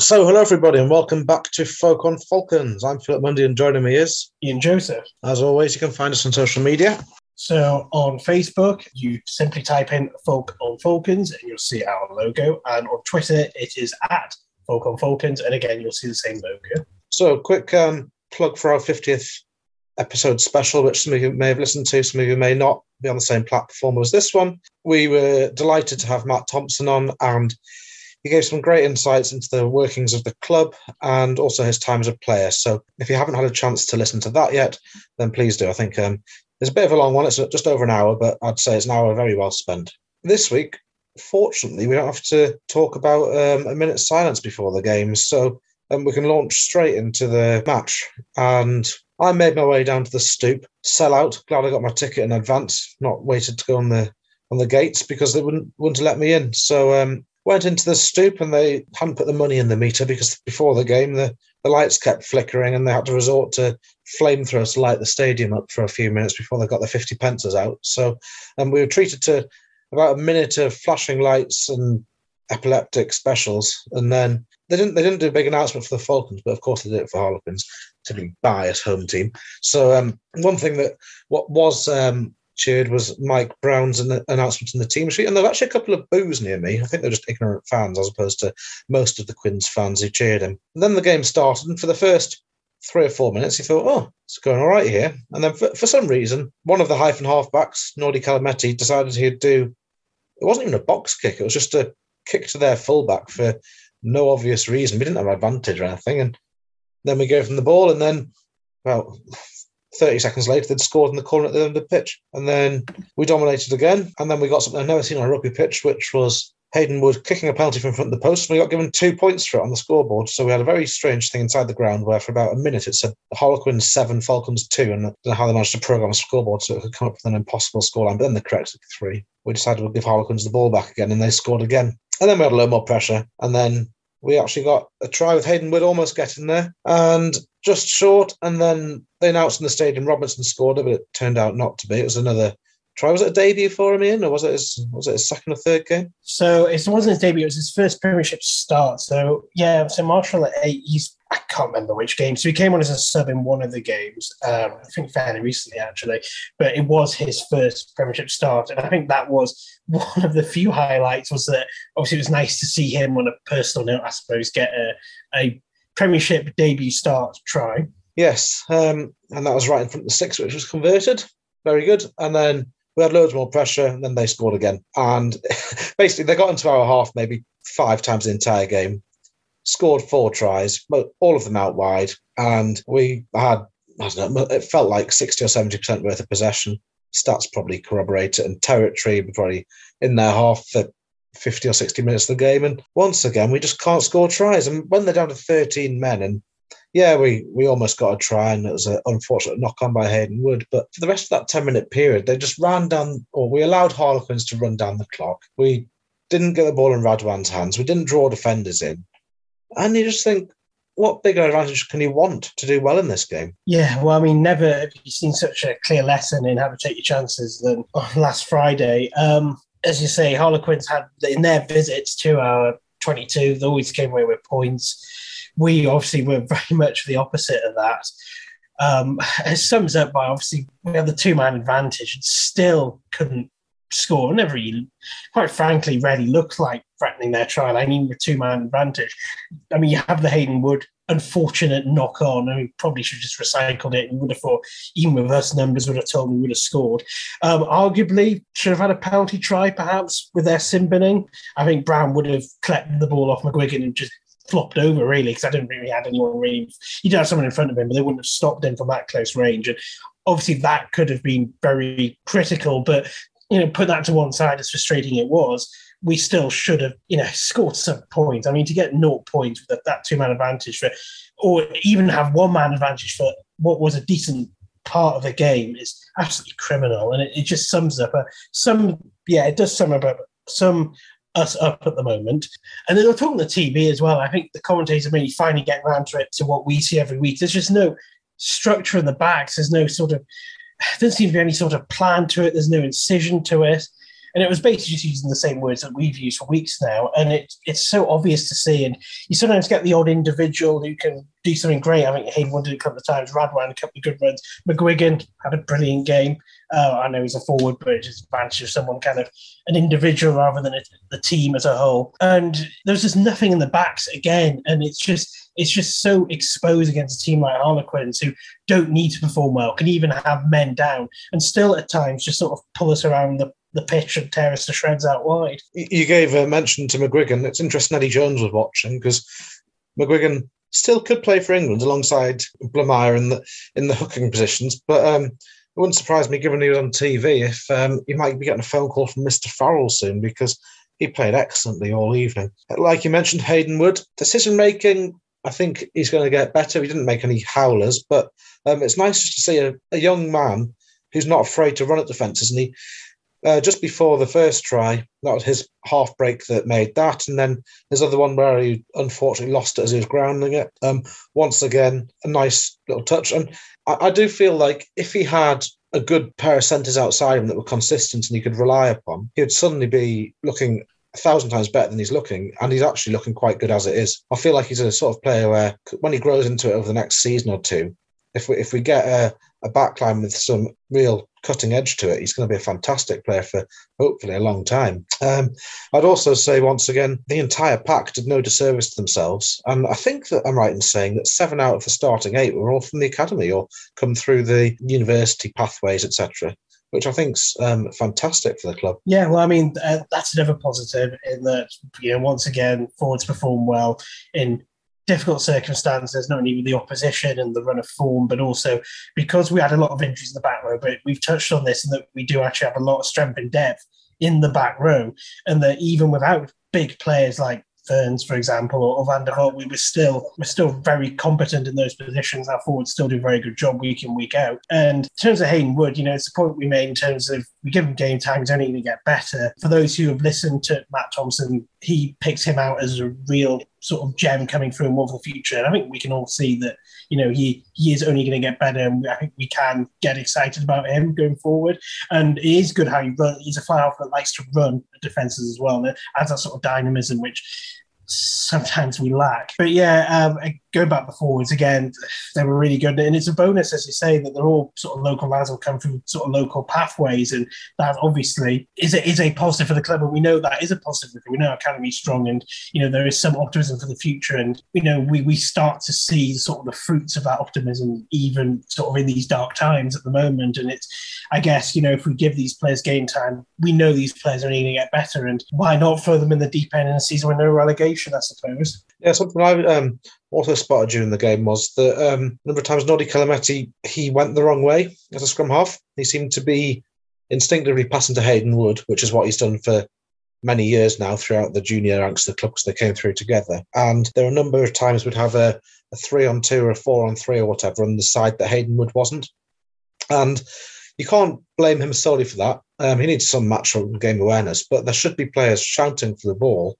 So, hello everybody, and welcome back to Folk on Falcons. I'm Philip Mundy, and joining me is, Ian Joseph. as always, you can find us on social media. So on Facebook, you simply type in Folk on Falcons and you'll see our logo. And on Twitter, it is at Folk on Falcons. And again, you'll see the same logo. So, quick um, plug for our 50th episode special, which some of you may have listened to, some of you may not be on the same platform as this one. We were delighted to have Matt Thompson on, and he gave some great insights into the workings of the club and also his time as a player. So, if you haven't had a chance to listen to that yet, then please do. I think um, it's a bit of a long one. It's just over an hour, but I'd say it's an hour very well spent. This week, fortunately, we don't have to talk about um, a minute's silence before the game. So, um, we can launch straight into the match. And I made my way down to the stoop, sell out. Glad I got my ticket in advance, not waited to go on the on the gates because they wouldn't wouldn't let me in. So um, went into the stoop and they hadn't put the money in the meter because before the game the, the lights kept flickering and they had to resort to flamethrowers to light the stadium up for a few minutes before they got the 50 pences out. So um, we were treated to about a minute of flashing lights and epileptic specials and then they didn't they didn't do a big announcement for the Falcons, but of course they did it for Harlequins, typically biased home team. So um, one thing that what was um, cheered was Mike Brown's an- announcement in the team sheet, and there were actually a couple of boos near me. I think they're just ignorant fans as opposed to most of the Quins fans who cheered him. And then the game started, and for the first three or four minutes, you thought, oh, it's going all right here. And then for, for some reason, one of the hyphen halfbacks, Nordi Calametti, decided he'd do. It wasn't even a box kick; it was just a kick to their fullback for no obvious reason. We didn't have an advantage or anything, and then we gave them the ball, and then well, 30 seconds later, they'd scored in the corner at the end of the pitch. And then we dominated again. And then we got something I've never seen on a rugby pitch, which was Hayden Wood kicking a penalty from front of the post. And we got given two points for it on the scoreboard. So we had a very strange thing inside the ground where for about a minute it said Harlequins seven, Falcons two. And I don't know how they managed to program a scoreboard so it could come up with an impossible scoreline. But then they corrected three. We decided we'd give Harlequins the ball back again and they scored again. And then we had a little more pressure. And then we actually got a try with Hayden Wood almost getting there and just short. And then they announced in the stadium Robinson scored it, but it turned out not to be. It was another try. Was it a debut for him, Ian, or was it his, was it his second or third game? So it wasn't his debut; it was his first Premiership start. So yeah, so Marshall at eight. He's I can't remember which game. So he came on as a sub in one of the games. Um, I think fairly recently, actually, but it was his first Premiership start, and I think that was one of the few highlights. Was that obviously it was nice to see him on a personal note, I suppose, get a, a Premiership debut start try. Yes, um, and that was right in front of the six, which was converted. Very good. And then we had loads more pressure, and then they scored again. And basically, they got into our half maybe five times the entire game, scored four tries, but all of them out wide. And we had, I don't know, it felt like 60 or 70% worth of possession. Stats probably corroborate it, and territory probably in their half for 50 or 60 minutes of the game. And once again, we just can't score tries. And when they're down to 13 men, and yeah, we, we almost got a try, and it was an unfortunate knock on by Hayden Wood. But for the rest of that 10 minute period, they just ran down, or we allowed Harlequins to run down the clock. We didn't get the ball in Radwan's hands. We didn't draw defenders in. And you just think, what bigger advantage can you want to do well in this game? Yeah, well, I mean, never have you seen such a clear lesson in how to take your chances than last Friday. Um, as you say, Harlequins had in their visits to our 22, they always came away with points. We obviously were very much the opposite of that. Um, it sums up by obviously we had the two man advantage and still couldn't score. Never really, quite frankly, really looked like threatening their trial. I mean, the two man advantage. I mean, you have the Hayden Wood unfortunate knock on. I mean, probably should have just recycled it and would have thought, even with us numbers, would have told me we would have scored. Um, arguably, should have had a penalty try perhaps with their sin binning. I think Brown would have collected the ball off McGuigan and just flopped over really because I didn't really have anyone really. He did have someone in front of him, but they wouldn't have stopped him from that close range. And obviously, that could have been very critical. But you know, put that to one side, as frustrating it was, we still should have, you know, scored some points. I mean, to get naught points with that two man advantage for, or even have one man advantage for what was a decent part of the game is absolutely criminal. And it, it just sums up a, some, yeah, it does sum up some us up at the moment. And then they're talking to TV as well. I think the commentators are maybe finally getting around to it to what we see every week. There's just no structure in the backs. There's no sort of, doesn't seem to be any sort of plan to it. There's no incision to it. And it was basically just using the same words that we've used for weeks now. And it, it's so obvious to see. And you sometimes get the odd individual who can do something great. I think Hayden Wood did a couple of times, Radwan a couple of good runs. McGuigan had a brilliant game. Uh, I know he's a forward, but it's just advantage of someone kind of an individual rather than a, the team as a whole. And there's just nothing in the backs again. And it's just it's just so exposed against a team like Harlequins who don't need to perform well, can even have men down, and still at times just sort of pull us around the, the pitch and tear us to shreds out wide. You gave a mention to McGuigan. It's interesting Eddie Jones was watching because McGuigan still could play for England alongside Blamire in the in the hooking positions, but um, it wouldn't surprise me, given he was on TV, if um, he might be getting a phone call from Mr. Farrell soon because he played excellently all evening. Like you mentioned, Hayden Wood, decision making I think he's going to get better. He didn't make any howlers, but um, it's nice to see a, a, young man who's not afraid to run at defences. And he, uh, just before the first try, that was his half break that made that. And then his other one where he unfortunately lost it as he was grounding it. Um, once again, a nice little touch. And I, I do feel like if he had a good pair of centres outside him that were consistent and he could rely upon, he would suddenly be looking a thousand times better than he's looking, and he's actually looking quite good as it is. I feel like he's a sort of player where when he grows into it over the next season or two, if we if we get a, a backline with some real cutting edge to it, he's going to be a fantastic player for hopefully a long time. Um, I'd also say once again, the entire pack did no disservice to themselves, and I think that I'm right in saying that seven out of the starting eight were all from the academy or come through the university pathways, etc which I think's um, fantastic for the club. Yeah, well, I mean, uh, that's another positive in that, you know, once again, forwards perform well in difficult circumstances, not only with the opposition and the run of form, but also because we had a lot of injuries in the back row. But we've touched on this and that we do actually have a lot of strength and depth in the back row, and that even without big players like Ferns, for example, or, Van der Holt, we were still we're still very competent in those positions. Our forwards still do a very good job week in, week out. And in terms of Hayden Wood, you know, it's the point we made in terms of we give him game time, he's only going to get better. For those who have listened to Matt Thompson, he picks him out as a real sort of gem coming through more for the future. And I think we can all see that, you know, he he is only going to get better, and I think we can get excited about him going forward. And it is good how he runs. He's a fly off that likes to run defenses as well, and adds that sort of dynamism, which sometimes we lack. But yeah, um, going back forwards again, they were really good, and it's a bonus, as you say, that they're all sort of local lads will come through sort of local pathways, and that obviously is a, is a positive for the club, and we know that is a positive. We know academy strong, and you know there is some optimism for the future, and you know we we start to see sort of the fruits of that optimism, even sort of in these dark times at the moment. And it's, I guess, you know, if we give these players game time, we know these players are going to get better, and why not throw them in the deep end in a season with no relegation? I suppose. Yeah, something I um, also spotted during the game was that um, a number of times Noddy Kolomeitty, he went the wrong way as a scrum half. He seemed to be instinctively passing to Hayden Wood, which is what he's done for many years now throughout the junior ranks the clubs they came through together. And there are a number of times we'd have a, a three on two or a four on three or whatever on the side that Hayden Wood wasn't. And you can't blame him solely for that. Um, he needs some match game awareness, but there should be players shouting for the ball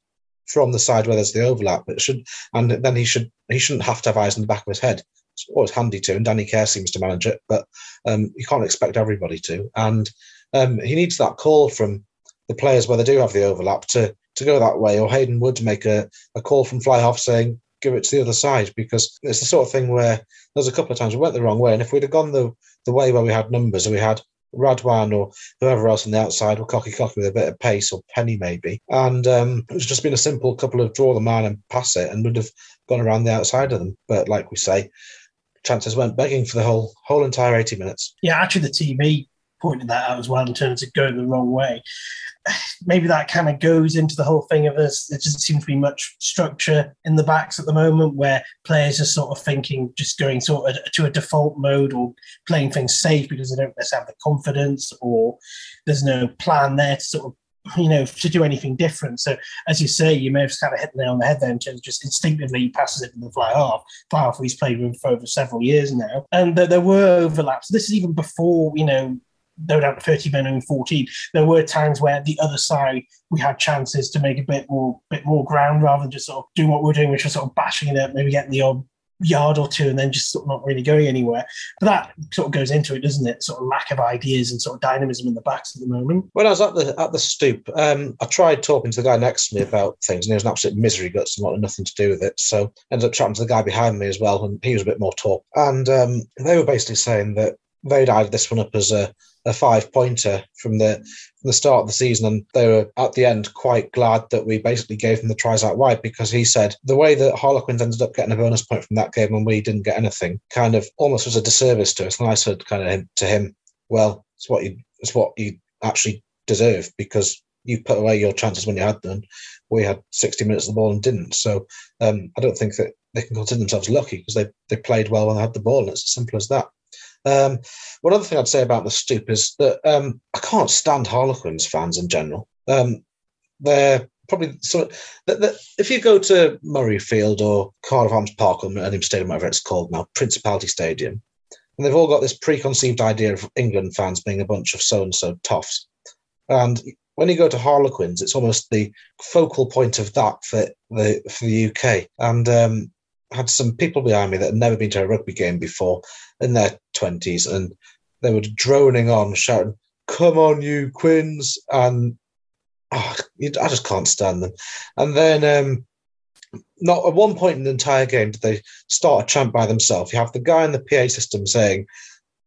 from the side where there's the overlap. It should, and then he should he shouldn't have to have eyes in the back of his head. It's always handy to, and Danny Care seems to manage it, but um, you can't expect everybody to. And um, he needs that call from the players where they do have the overlap to to go that way, or Hayden Wood make a, a call from fly half saying give it to the other side because it's the sort of thing where there's a couple of times we went the wrong way, and if we'd have gone the the way where we had numbers and we had Radwan or whoever else on the outside were cocky cocky with a bit of pace or Penny maybe. And um, it was just been a simple couple of draw the man and pass it and would have gone around the outside of them. But like we say, chances went begging for the whole whole entire 80 minutes. Yeah, actually the TV pointed that out as well in terms of going the wrong way maybe that kind of goes into the whole thing of us. There doesn't seem to be much structure in the backs at the moment where players are sort of thinking just going sort of to a default mode or playing things safe because they don't necessarily have the confidence or there's no plan there to sort of you know, to do anything different. So, as you say, you may have kind of hit the nail on the head there in terms of just instinctively he passes it to the fly half. Fly half he's played with for over several years now. And there were overlaps. This is even before, you know, no doubt 30 men and 14, there were times where the other side we had chances to make a bit more bit more ground rather than just sort of doing what we are doing, which was sort of bashing it up, maybe getting the odd yard or two and then just sort of not really going anywhere. But that sort of goes into it, doesn't it? Sort of lack of ideas and sort of dynamism in the backs at the moment. When I was at the at the stoop, um, I tried talking to the guy next to me about things, and he was an absolute misery guts and wanted nothing to do with it. So ended up chatting to the guy behind me as well, and he was a bit more talk. And um, they were basically saying that they'd eyed this one up as a a five pointer from the from the start of the season, and they were at the end quite glad that we basically gave them the tries out wide because he said the way that Harlequins ended up getting a bonus point from that game and we didn't get anything kind of almost was a disservice to us. And I said kind of to him, well, it's what you it's what you actually deserve because you put away your chances when you had them. We had 60 minutes of the ball and didn't. So um, I don't think that they can consider themselves lucky because they, they played well when they had the ball. And it's as simple as that. Um, one other thing I'd say about the stoop is that um, I can't stand Harlequins fans in general. Um, they're probably so that, that if you go to Murrayfield or Cardiff Arms Park or Millennium Stadium, whatever it's called now, Principality Stadium, and they've all got this preconceived idea of England fans being a bunch of so and so toffs. And when you go to Harlequins, it's almost the focal point of that for the for the UK. And um, had some people behind me that had never been to a rugby game before in their 20s and they were droning on shouting come on you quins and oh, i just can't stand them. And then um, not at one point in the entire game did they start a chant by themselves. You have the guy in the pa system saying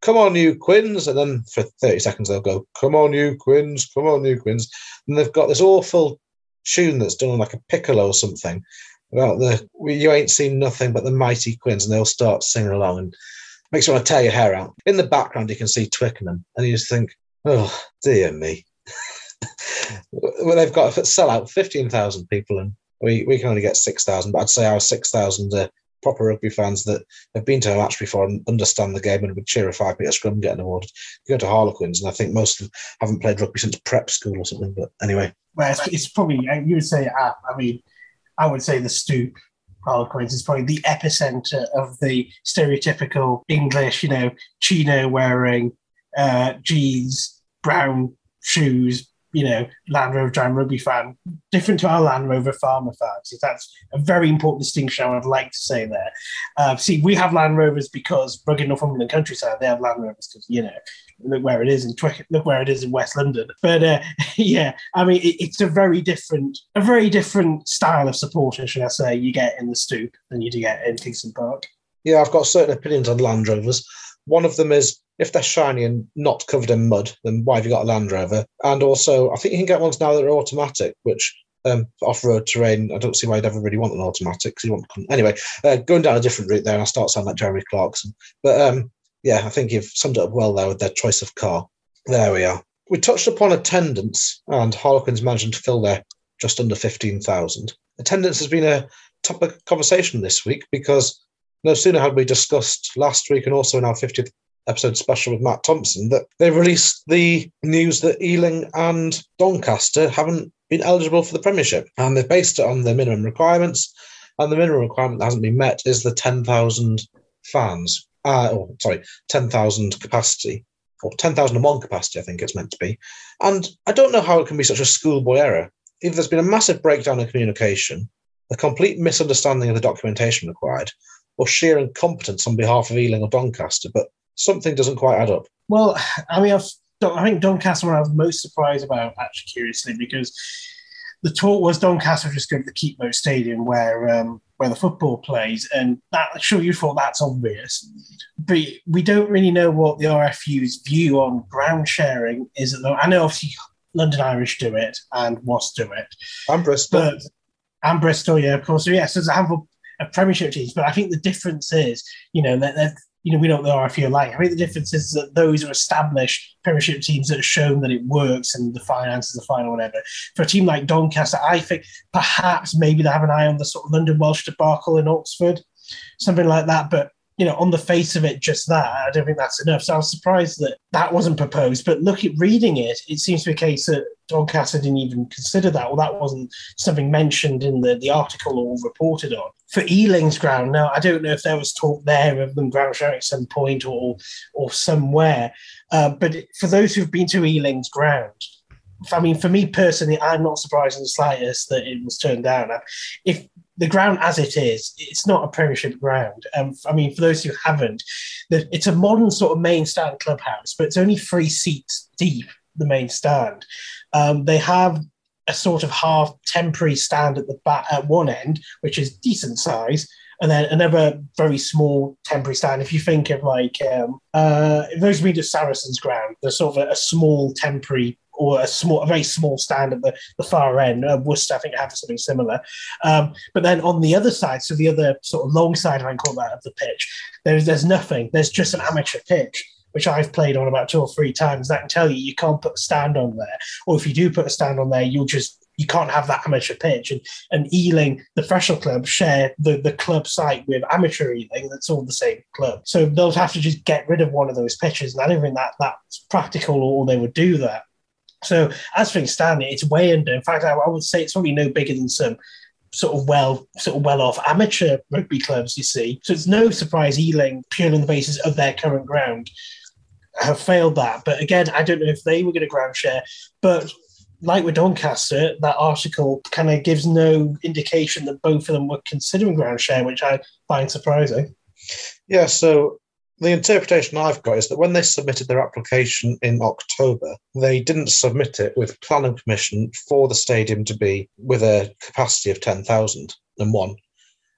come on you quins and then for 30 seconds they'll go come on you quins come on you quins and they've got this awful tune that's done on like a piccolo or something about the you ain't seen nothing but the mighty Quins, and they'll start singing along and makes you want to tear your hair out. In the background, you can see Twickenham, and you just think, oh dear me. well, they've got to sell out fifteen thousand people, and we, we can only get six thousand. But I'd say our six thousand uh, proper rugby fans that have been to a match before and understand the game and would cheer a five metre scrum getting awarded. You go to Harlequins, and I think most of them haven't played rugby since prep school or something. But anyway, well, it's, it's probably you would say. Uh, I mean, I would say the stoop Harlequins is probably the epicenter of the stereotypical English, you know, chino wearing, uh, jeans, brown shoes, you know, Land Rover Giant Rugby fan, different to our Land Rover Farmer fans. That's a very important distinction I would like to say there. Uh, see, we have Land Rovers because rugged Northumberland countryside, they have Land Rovers because, you know, look where it is in Twick, look where it is in West London. But uh, yeah, I mean, it, it's a very different, a very different style of supporter, should I say, you get in the Stoop than you do get in Kingston Park. Yeah, I've got certain opinions on Land Rovers. One of them is if they're shiny and not covered in mud, then why have you got a Land Rover? And also, I think you can get ones now that are automatic, which um, off-road terrain, I don't see why you'd ever really want an automatic. Cause you want anyway. Uh, going down a different route there, and I start sounding like Jeremy Clarkson. But um, yeah, I think you've summed it up well there with their choice of car. There we are. We touched upon attendance, and Harlequins managed to fill their just under fifteen thousand. Attendance has been a topic of conversation this week because no sooner had we discussed last week and also in our 50th episode special with Matt Thompson that they released the news that Ealing and Doncaster haven't been eligible for the Premiership. And they've based it on the minimum requirements. And the minimum requirement that hasn't been met is the 10,000 fans, uh, or sorry, 10,000 capacity, or 10,001 capacity, I think it's meant to be. And I don't know how it can be such a schoolboy error. Either there's been a massive breakdown in communication, a complete misunderstanding of the documentation required, or sheer incompetence on behalf of Ealing or Doncaster, but something doesn't quite add up. Well, I mean, I've, I think Doncaster one I was most surprised about, actually, curiously, because the talk was Doncaster just going to the Keepmoat Stadium where um, where the football plays, and that sure you thought that's obvious, but we don't really know what the RFU's view on ground sharing is. At the, I know obviously London Irish do it and Wasps do it, and Bristol, but, and Bristol, yeah, of course. So yes, there's a handful of Premiership teams, but I think the difference is, you know, that you know, we don't know RFU like. I think the difference is that those are established Premiership teams that have shown that it works and the finances are fine or whatever. For a team like Doncaster, I think perhaps maybe they have an eye on the sort of London Welsh debacle in Oxford, something like that. But you know, on the face of it, just that, I don't think that's enough. So I was surprised that that wasn't proposed. But look at reading it, it seems to be a case that Doncaster didn't even consider that, or that wasn't something mentioned in the, the article or reported on. For Ealing's ground, now I don't know if there was talk there of them ground sharing at some point or or somewhere. Uh, but for those who've been to Ealing's ground, I mean, for me personally, I'm not surprised in the slightest that it was turned down. If the ground as it is, it's not a Premiership ground. Um, I mean, for those who haven't, the, it's a modern sort of main stand clubhouse, but it's only three seats deep. The main stand. Um, they have a sort of half temporary stand at the back at one end, which is decent size, and then another very small temporary stand. If you think of like um, uh, those to Saracens ground, there's sort of a, a, small temporary or a small, a very small stand at the, the far end. Uh, Worcester, I think, have something similar. Um, but then on the other side, so the other sort of long side, if I can call that, of the pitch, there's there's nothing. There's just an amateur pitch which I've played on about two or three times, that can tell you you can't put a stand on there. Or if you do put a stand on there, you'll just you can't have that amateur pitch. And, and Ealing, the Threshold Club, share the, the club site with amateur Ealing. That's all the same club. So they'll have to just get rid of one of those pitches. And I don't think that that's practical or they would do that. So as things stand, it's way under. In fact, I, I would say it's probably no bigger than some sort of well sort of well off amateur rugby clubs you see so it's no surprise ealing purely on the basis of their current ground have failed that but again i don't know if they were going to ground share but like with Doncaster, that article kind of gives no indication that both of them were considering ground share, which I find surprising. Yeah, so the interpretation I've got is that when they submitted their application in October, they didn't submit it with planning permission for the stadium to be with a capacity of 10,001.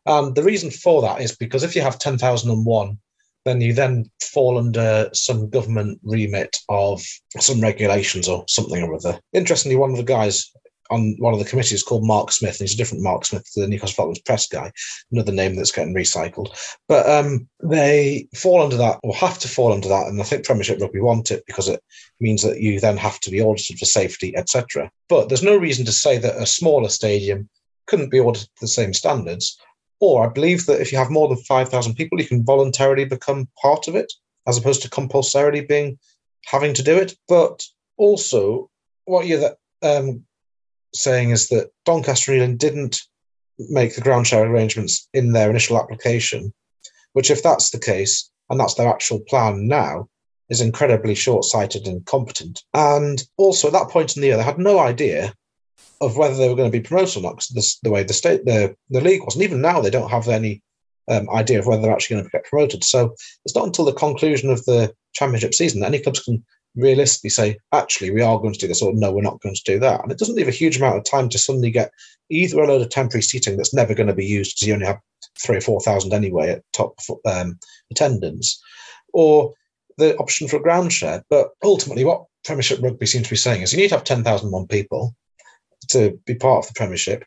And the reason for that is because if you have 10,001 then you then fall under some government remit of some regulations or something or other. Interestingly, one of the guys on one of the committees called Mark Smith, and he's a different Mark Smith to the Newcastle Falcons press guy, another name that's getting recycled. But um, they fall under that or have to fall under that, and I think Premiership Rugby want it because it means that you then have to be audited for safety, etc. But there's no reason to say that a smaller stadium couldn't be audited to the same standards or I believe that if you have more than 5,000 people, you can voluntarily become part of it as opposed to compulsorily being having to do it. But also, what you're um, saying is that Doncaster Ealing didn't make the ground share arrangements in their initial application, which, if that's the case, and that's their actual plan now, is incredibly short sighted and incompetent. And also, at that point in the year, they had no idea of whether they were going to be promoted or not. Because the way the state the the league was, and even now they don't have any um, idea of whether they're actually going to get promoted. So it's not until the conclusion of the championship season that any clubs can realistically say, actually, we are going to do this, or no, we're not going to do that. And it doesn't leave a huge amount of time to suddenly get either a load of temporary seating that's never going to be used because you only have three or four thousand anyway at top um, attendance, or the option for a ground share. But ultimately, what Premiership Rugby seems to be saying is you need to have 10,001 people to be part of the Premiership.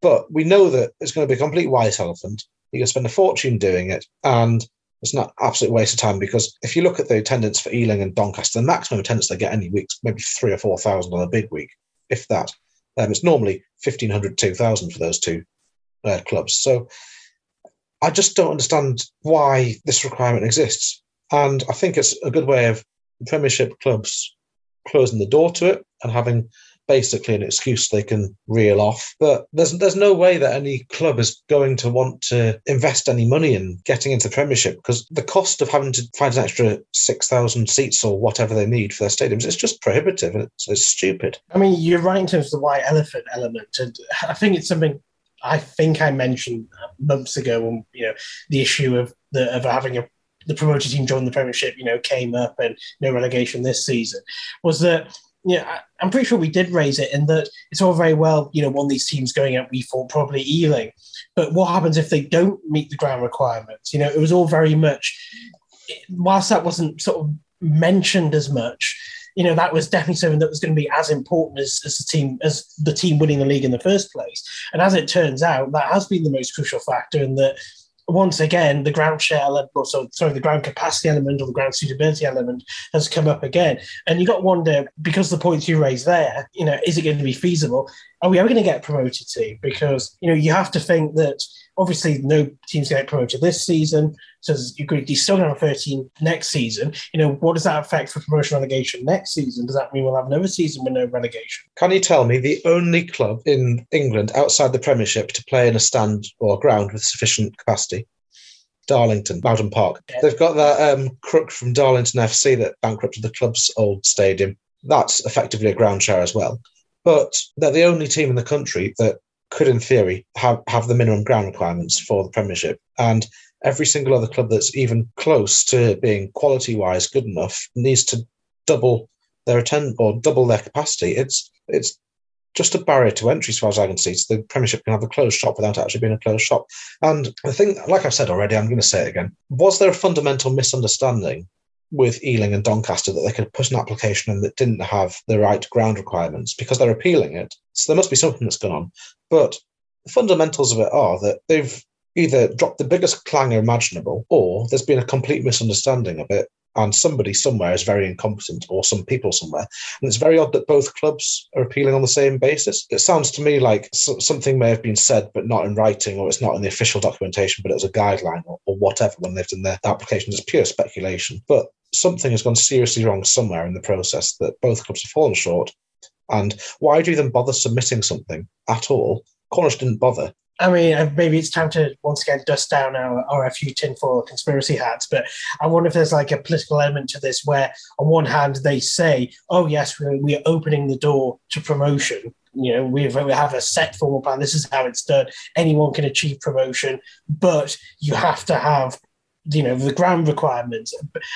But we know that it's going to be a complete white elephant. You're going to spend a fortune doing it. And it's not absolute waste of time because if you look at the attendance for Ealing and Doncaster, the maximum attendance they get any week maybe three or 4,000 on a big week, if that. Um, it's normally 1,500, 2,000 for those two uh, clubs. So I just don't understand why this requirement exists. And I think it's a good way of Premiership clubs closing the door to it and having basically an excuse they can reel off. But there's there's no way that any club is going to want to invest any money in getting into the Premiership because the cost of having to find an extra six thousand seats or whatever they need for their stadiums is just prohibitive and it's, it's stupid. I mean, you're right in terms of the white elephant element, and I think it's something I think I mentioned months ago when you know the issue of the of having a the promoted team join the Premiership, you know, came up and no relegation this season, was that yeah, I'm pretty sure we did raise it in that it's all very well, you know, one of these teams going out, we thought probably Ealing. But what happens if they don't meet the ground requirements? You know, it was all very much, whilst that wasn't sort of mentioned as much, you know, that was definitely something that was going to be as important as, as the team as the team winning the league in the first place. And as it turns out, that has been the most crucial factor in that once again, the ground share element, so sorry, the ground capacity element or the ground suitability element has come up again. And you got to wonder, because the points you raised there, you know, is it going to be feasible? Are we ever going to get promoted to? Because, you know, you have to think that obviously no team's get promoted this season. So you could you still going to have 13 next season. You know, what does that affect for promotion relegation next season? Does that mean we'll have another season with no relegation? Can you tell me the only club in England outside the Premiership to play in a stand or ground with sufficient capacity? Darlington, Mowden Park. Yeah. They've got that um, crook from Darlington FC that bankrupted the club's old stadium. That's effectively a ground share as well. But they're the only team in the country that could, in theory, have, have the minimum ground requirements for the Premiership. And every single other club that's even close to being quality wise good enough needs to double their attend or double their capacity. It's it's just a barrier to entry, as far as I can see. So the Premiership can have a closed shop without actually being a closed shop. And the thing, like I've said already, I'm going to say it again. Was there a fundamental misunderstanding with Ealing and Doncaster that they could put an application in that didn't have the right ground requirements because they're appealing it? So there must be something that's gone on. But the fundamentals of it are that they've either dropped the biggest clanger imaginable or there's been a complete misunderstanding of it and somebody somewhere is very incompetent or some people somewhere. And it's very odd that both clubs are appealing on the same basis. It sounds to me like something may have been said but not in writing or it's not in the official documentation but it was a guideline or, or whatever when they've done their application. It's pure speculation. But something has gone seriously wrong somewhere in the process that both clubs have fallen short. And why do you even bother submitting something at all? Cornish didn't bother I mean, uh, maybe it's time to once again dust down our, our few tinfoil conspiracy hats. But I wonder if there's like a political element to this, where on one hand they say, "Oh yes, we're, we're opening the door to promotion." You know, we have, we have a set formal plan. This is how it's done. Anyone can achieve promotion, but you have to have you know the ground requirements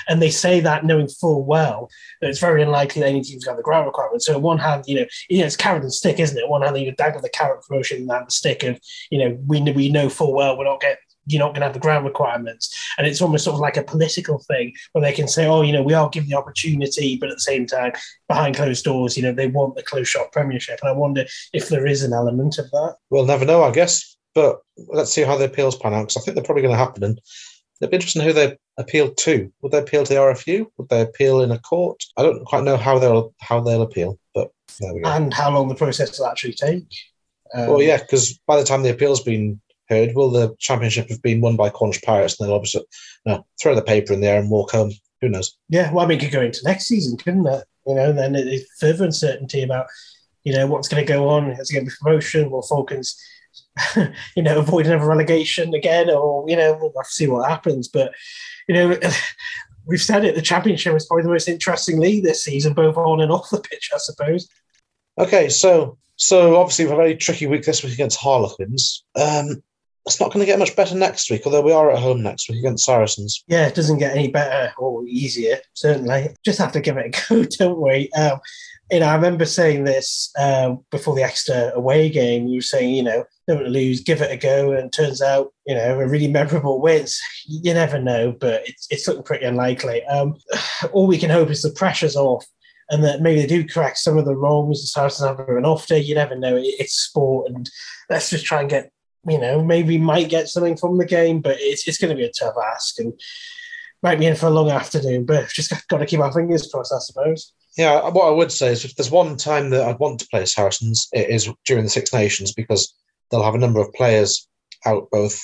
and they say that knowing full well that it's very unlikely that any team's got the ground requirements so on one hand you know, you know it's carrot and stick isn't it on one hand you dangle the carrot promotion and the stick of you know we, we know full well we're not getting you're not going to have the ground requirements. And it's almost sort of like a political thing where they can say, oh, you know, we are giving the opportunity, but at the same time, behind closed doors, you know, they want the closed shop premiership. And I wonder if there is an element of that. We'll never know, I guess. But let's see how the appeals pan out because I think they're probably going to happen. And It'd be interesting who they appeal to. Would they appeal to the RFU? Would they appeal in a court? I don't quite know how they'll how they'll appeal, but there we go. And how long the process will actually take. Um, well, yeah, because by the time the appeal's been heard, will the championship have been won by Cornish Pirates? And they'll obviously you know, throw the paper in the air and walk home. Who knows? Yeah, well, I mean, it could go into next season, couldn't it? You know, then it's further uncertainty about, you know, what's going to go on. Is it going to be promotion? Will Falcons you know, avoid another relegation again, or you know, we'll have to see what happens. But you know, we've said it. The championship is probably the most interesting league this season, both on and off the pitch, I suppose. Okay, so so obviously we a very tricky week this week against Harlequins. Um, it's not going to get much better next week, although we are at home next week against Saracens. Yeah, it doesn't get any better or easier, certainly. Just have to give it a go, don't we? Um, know, I remember saying this uh, before the Exeter away game. You were saying, you know, don't lose, give it a go, and it turns out, you know, a really memorable wins. You never know, but it's it's looking pretty unlikely. Um, all we can hope is the pressure's off, and that maybe they do correct some of the wrongs. The Saracens have an off day. You never know. It's sport, and let's just try and get, you know, maybe might get something from the game, but it's it's going to be a tough ask and might be in for a long afternoon. But just got to keep our fingers crossed, I suppose. Yeah, what I would say is if there's one time that I'd want to play Saracens, it is during the Six Nations because they'll have a number of players out both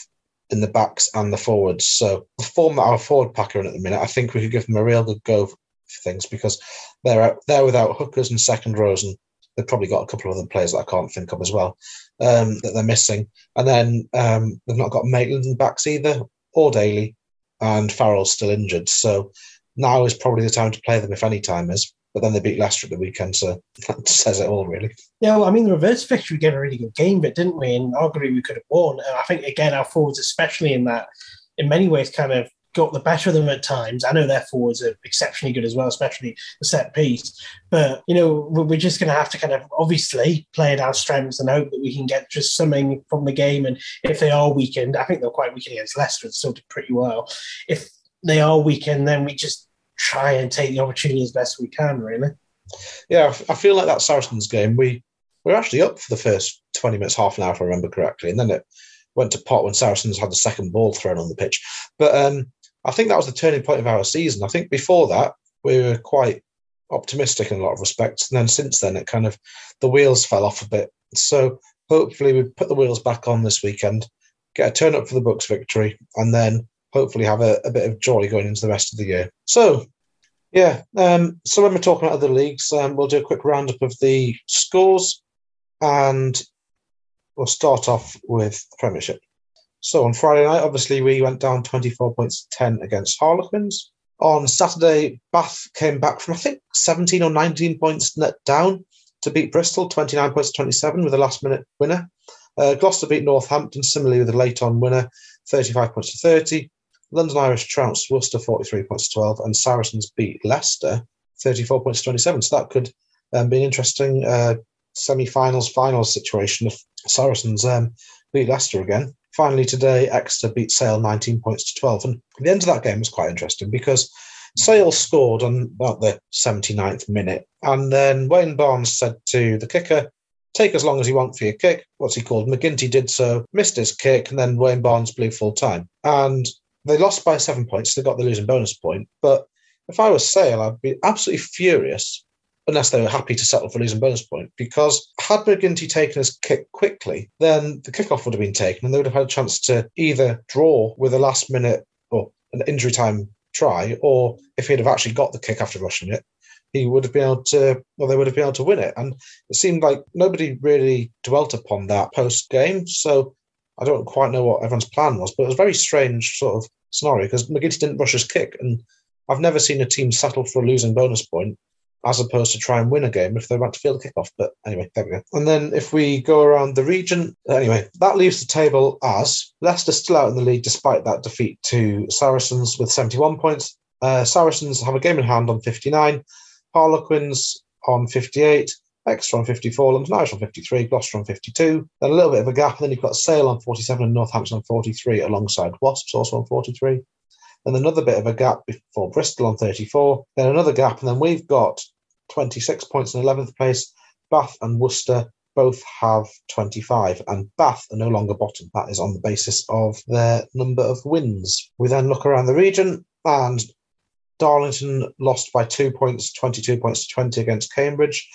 in the backs and the forwards. So the form that our forward pack are in at the minute, I think we could give them a real good go for things because they're out, they're without hookers and second rows, and they've probably got a couple of other players that I can't think of as well um, that they're missing. And then um, they've not got Maitland in the backs either, or Daly, and Farrell's still injured. So now is probably the time to play them if any time is but then they beat Leicester at the weekend, so that says it all, really. Yeah, well, I mean, the reverse fixture, we gave a really good game, but didn't we? And arguably, we could have won. And I think, again, our forwards, especially in that, in many ways, kind of got the better of them at times. I know their forwards are exceptionally good as well, especially the set piece. But, you know, we're just going to have to kind of obviously play at our strengths and hope that we can get just something from the game. And if they are weakened, I think they're quite weakened against Leicester and still did pretty well. If they are weakened, then we just try and take the opportunity as best we can, really. Yeah, I feel like that Saracens game, we, we were actually up for the first 20 minutes, half an hour, if I remember correctly. And then it went to pot when Saracens had the second ball thrown on the pitch. But um, I think that was the turning point of our season. I think before that, we were quite optimistic in a lot of respects. And then since then, it kind of, the wheels fell off a bit. So hopefully we put the wheels back on this weekend, get a turn up for the Bucks victory, and then hopefully have a, a, bit of joy going into the rest of the year. So, yeah, um, so when we're talking about other leagues, um, we'll do a quick roundup of the scores and we'll start off with Premiership. So on Friday night, obviously, we went down 24 points 10 against Harlequins. On Saturday, Bath came back from, I think, 17 or 19 points net down to beat Bristol, 29 points 27 with a last minute winner. Uh, Gloucester beat Northampton, similarly with a late on winner, 35 points to 30. London Irish trounced Worcester 43 points to 12, and Saracens beat Leicester 34 points to 27. So that could um, be an interesting uh, semi finals, finals situation if Saracens um, beat Leicester again. Finally, today, Exeter beat Sale 19 points to 12. And the end of that game was quite interesting because Sale scored on about the 79th minute. And then Wayne Barnes said to the kicker, Take as long as you want for your kick. What's he called? MacGinty did so, missed his kick, and then Wayne Barnes blew full time. And they lost by seven points. They got the losing bonus point. But if I was Sale, I'd be absolutely furious unless they were happy to settle for losing bonus point. Because had MacGinty taken his kick quickly, then the kickoff would have been taken and they would have had a chance to either draw with a last minute or an injury time try, or if he'd have actually got the kick after rushing it, he would have been able to, or they would have been able to win it. And it seemed like nobody really dwelt upon that post game. So I don't quite know what everyone's plan was, but it was a very strange sort of scenario because MacGinty didn't rush his kick. And I've never seen a team settle for a losing bonus point as opposed to try and win a game if they're about to field a kickoff. But anyway, there we go. And then if we go around the region, anyway, that leaves the table as Leicester still out in the lead despite that defeat to Saracens with 71 points. Uh, Saracens have a game in hand on 59, Harlequins on 58, Exeter on 54, London Irish on 53, Gloucester on 52. Then a little bit of a gap, and then you've got Sale on 47 and Northampton on 43, alongside Wasps also on 43. Then another bit of a gap before Bristol on 34. Then another gap, and then we've got 26 points in 11th place. Bath and Worcester both have 25, and Bath are no longer bottom. That is on the basis of their number of wins. We then look around the region, and Darlington lost by two points, 22 points to 20 against Cambridge.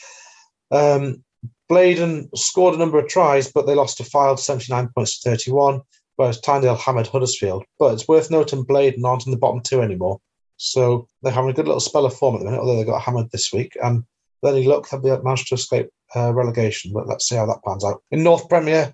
Um, Blaydon scored a number of tries, but they lost to Fylde 79 points to 31, whereas Tynedale hammered Huddersfield. But it's worth noting Blaydon aren't in the bottom two anymore. So they're having a good little spell of form at the minute, although they got hammered this week. And then he looked, they managed to escape uh, relegation, but let's see how that pans out. In North Premier,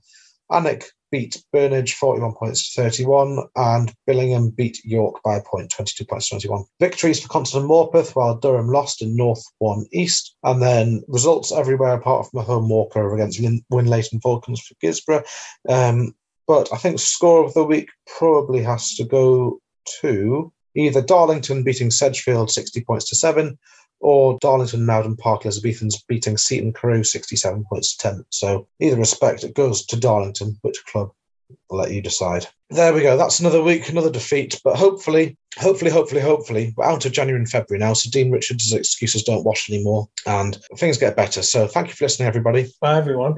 Alnwick beat Burnage 41 points to 31, and Billingham beat York by a point, 22 points to 21. Victories for Consett and Morpeth, while Durham lost in North 1 East, and then results everywhere apart from a home walker against Winlaton Vulcans for Guisborough. Um, but I think score of the week probably has to go to either Darlington beating Sedgefield 60 points to 7 or Darlington Mowden Park Elizabethans beating Seaton Carew 67 points to 10. So either respect, it goes to Darlington, which club? I'll let you decide. There we go. That's another week, another defeat. But hopefully, hopefully, hopefully, hopefully, we're out of January and February now. So Dean Richards' excuses don't wash anymore and things get better. So thank you for listening, everybody. Bye, everyone.